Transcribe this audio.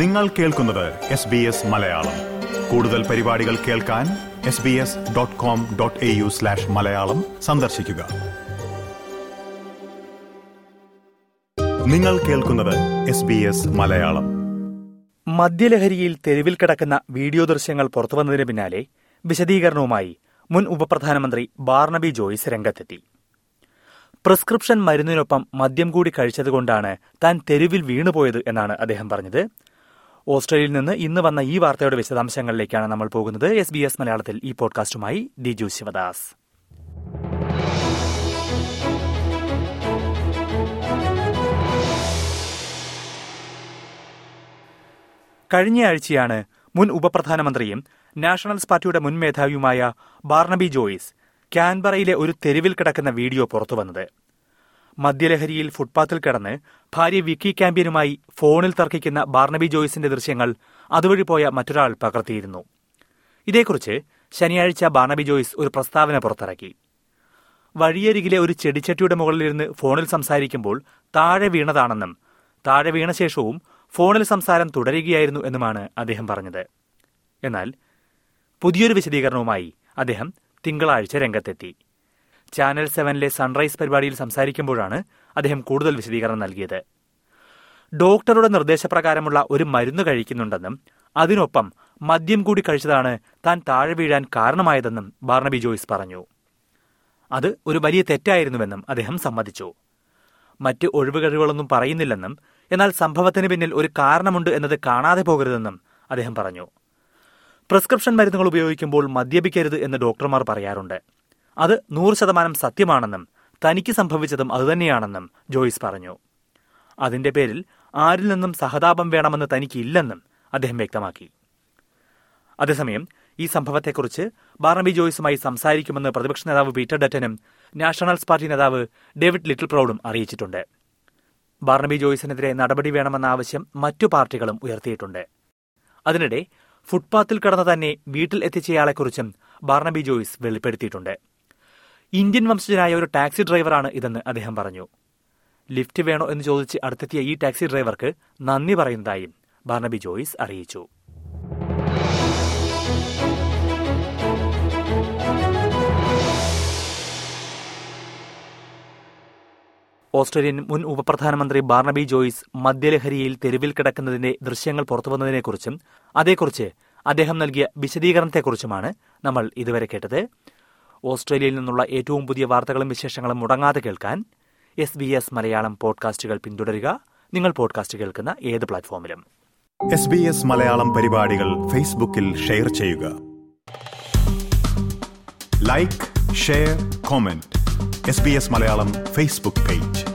നിങ്ങൾ കേൾക്കുന്നത് S B S Malayalam. കൂടുതൽ പരിപാടികൾ കേൾക്കാൻ S B S dot com dot A U slash Malayalam സന്ദർശിക്കുക. നിങ്ങൾ കേൾക്കുന്നത് എസ് ബി എസ് മലയാളം. മദ്യലഹരിയിൽ തെരുവിൽ കിടക്കുന്ന വീഡിയോ ദൃശ്യങ്ങൾ പുറത്തുവന്നതിന് പിന്നാലെ വിശദീകരണവുമായി മുൻ ഉപപ്രധാനമന്ത്രി ബാർണബി ജോയ്സ് രംഗത്തെത്തി. പ്രിസ്ക്രിപ്ഷൻ മരുന്നിനൊപ്പം മദ്യം കൂടി കഴിച്ചതുകൊണ്ടാണ് താൻ തെരുവിൽ വീണുപോയത് എന്നാണ് അദ്ദേഹം പറഞ്ഞത്. ഓസ്ട്രേലിയയിൽ നിന്ന് ഇന്ന് വന്ന ഈ വാർത്തയുടെ വിശദാംശങ്ങളിലേക്കാണ് നമ്മൾ പോകുന്നത്. എസ് ബി എസ് മലയാളത്തിൽ ഈ പോഡ്കാസ്റ്റുമായി ദിജു ശിവദാസ്. കഴിഞ്ഞയാഴ്ചയാണ് മുൻ ഉപപ്രധാനമന്ത്രിയും നാഷണൽസ് പാർട്ടിയുടെ മുൻ മേധാവിയുമായ ബാർണബി ജോയിസ് കാൻബറയിലെ ഒരു തെരുവിൽ കിടക്കുന്ന വീഡിയോ പുറത്തുവന്നത്. മദ്യലഹരിയിൽ ഫുട്പാത്തിൽ കിടന്ന് ഭാര്യ വിക്കി ക്യാമ്പ്യനുമായി ഫോണിൽ തർക്കിക്കുന്ന ബാർണബി ജോയിസിന്റെ ദൃശ്യങ്ങൾ അതുവഴി പോയ മറ്റൊരാൾ പകർത്തിയിരുന്നു. ഇതേക്കുറിച്ച് ശനിയാഴ്ച ബാർണബി ജോയിസ് ഒരു പ്രസ്താവന പുറത്തിറക്കി. വഴിയരികിലെ ഒരു ചെടിച്ചട്ടിയുടെ മുകളിലിരുന്ന് ഫോണിൽ സംസാരിക്കുമ്പോൾ താഴെ വീണതാണെന്നും താഴെ വീണ ശേഷവും ഫോണിൽ സംസാരം തുടരുകയായിരുന്നു എന്നുമാണ് അദ്ദേഹം പറഞ്ഞത്. എന്നാൽ പുതിയൊരു വിശദീകരണവുമായി അദ്ദേഹം തിങ്കളാഴ്ച രംഗത്തെത്തി. ചാനൽ സെവനിലെ സൺറൈസ് പരിപാടിയിൽ സംസാരിക്കുമ്പോഴാണ് അദ്ദേഹം കൂടുതൽ വിശദീകരണം നൽകിയത്. ഡോക്ടറുടെ നിർദ്ദേശപ്രകാരമുള്ള ഒരു മരുന്ന് കഴിക്കുന്നുണ്ടെന്നും അതിനൊപ്പം മദ്യം കൂടി കഴിച്ചതാണ് താൻ താഴെ വീഴാൻ കാരണമായതെന്നും ബാർണബി ജോയ്സ് പറഞ്ഞു. അത് ഒരു വലിയ തെറ്റായിരുന്നുവെന്നും അദ്ദേഹം സമ്മതിച്ചു. മറ്റ് ഒഴിവുകഴിവുകളൊന്നും പറയുന്നില്ലെന്നും എന്നാൽ സംഭവത്തിന് പിന്നിൽ ഒരു കാരണമുണ്ട് എന്നത് കാണാതെ പോകരുതെന്നും അദ്ദേഹം പറഞ്ഞു. പ്രിസ്ക്രിപ്ഷൻ മരുന്നുകൾ ഉപയോഗിക്കുമ്പോൾ മദ്യപിക്കരുത് എന്ന് ഡോക്ടർമാർ പറയാറുണ്ട്. അത് നൂറ് ശതമാനം സത്യമാണെന്നും തനിക്ക് സംഭവിച്ചതും അതുതന്നെയാണെന്നും ജോയിസ് പറഞ്ഞു. അതിന്റെ പേരിൽ ആരിൽ നിന്നും സഹതാപം വേണമെന്ന് തനിക്കില്ലെന്നും അദ്ദേഹം വ്യക്തമാക്കി. അതേസമയം ഈ സംഭവത്തെക്കുറിച്ച് ബാർണബി ജോയിസുമായി സംസാരിക്കുമെന്ന് പ്രതിപക്ഷ നേതാവ് പീറ്റർ ഡറ്റനും നാഷണൽസ് പാർട്ടി നേതാവ് ഡേവിഡ് ലിറ്റിൽ പ്രൌഡും അറിയിച്ചിട്ടുണ്ട്. ബാർണബി ജോയിസിനെതിരെ നടപടി വേണമെന്ന ആവശ്യം മറ്റു പാർട്ടികളും ഉയർത്തിയിട്ടുണ്ട്. അതിനിടെ ഫുട്പാത്തിൽ കിടന്ന് തന്നെ വീട്ടിൽ എത്തിച്ചയാളെക്കുറിച്ചും ബാർണബി ജോയിസ് വെളിപ്പെടുത്തിയിട്ടുണ്ട്. ഇന്ത്യൻ വംശജനായ ഒരു ടാക്സി ഡ്രൈവറാണ് ഇതെന്ന് അദ്ദേഹം പറഞ്ഞു. ലിഫ്റ്റ് വേണോ എന്ന് ചോദിച്ച് അടുത്തെത്തിയ ഈ ടാക്സി ഡ്രൈവർക്ക് നന്ദി പറയുന്നതായും ബാർണബി ജോയിസ് അറിയിച്ചു. ഓസ്ട്രേലിയൻ മുൻ ഉപപ്രധാനമന്ത്രി ബാർണബി ജോയിസ് മദ്യലഹരിയിൽ തെരുവിൽ കിടക്കുന്നതിന്റെ ദൃശ്യങ്ങൾ പുറത്തുവന്നതിനെക്കുറിച്ചും അതേക്കുറിച്ച് അദ്ദേഹം നൽകിയ വിശദീകരണത്തെക്കുറിച്ചുമാണ് നമ്മൾ ഇതുവരെ കേട്ടത്. ഓസ്ട്രേലിയയിൽ നിന്നുള്ള ഏറ്റവും പുതിയ വാർത്തകളും വിശേഷങ്ങളും മുടങ്ങാതെ കേൾക്കാൻ എസ് ബി എസ് മലയാളം പോഡ്കാസ്റ്റുകൾ പിന്തുടരുക. നിങ്ങൾ പോഡ്കാസ്റ്റ് കേൾക്കുന്ന ഏത് പ്ലാറ്റ്ഫോമിലും. എസ് ബി എസ് മലയാളം പരിപാടികൾ ഫേസ്ബുക്കിൽ ഷെയർ ചെയ്യുക. Like share comment S B S Malayalam Facebook page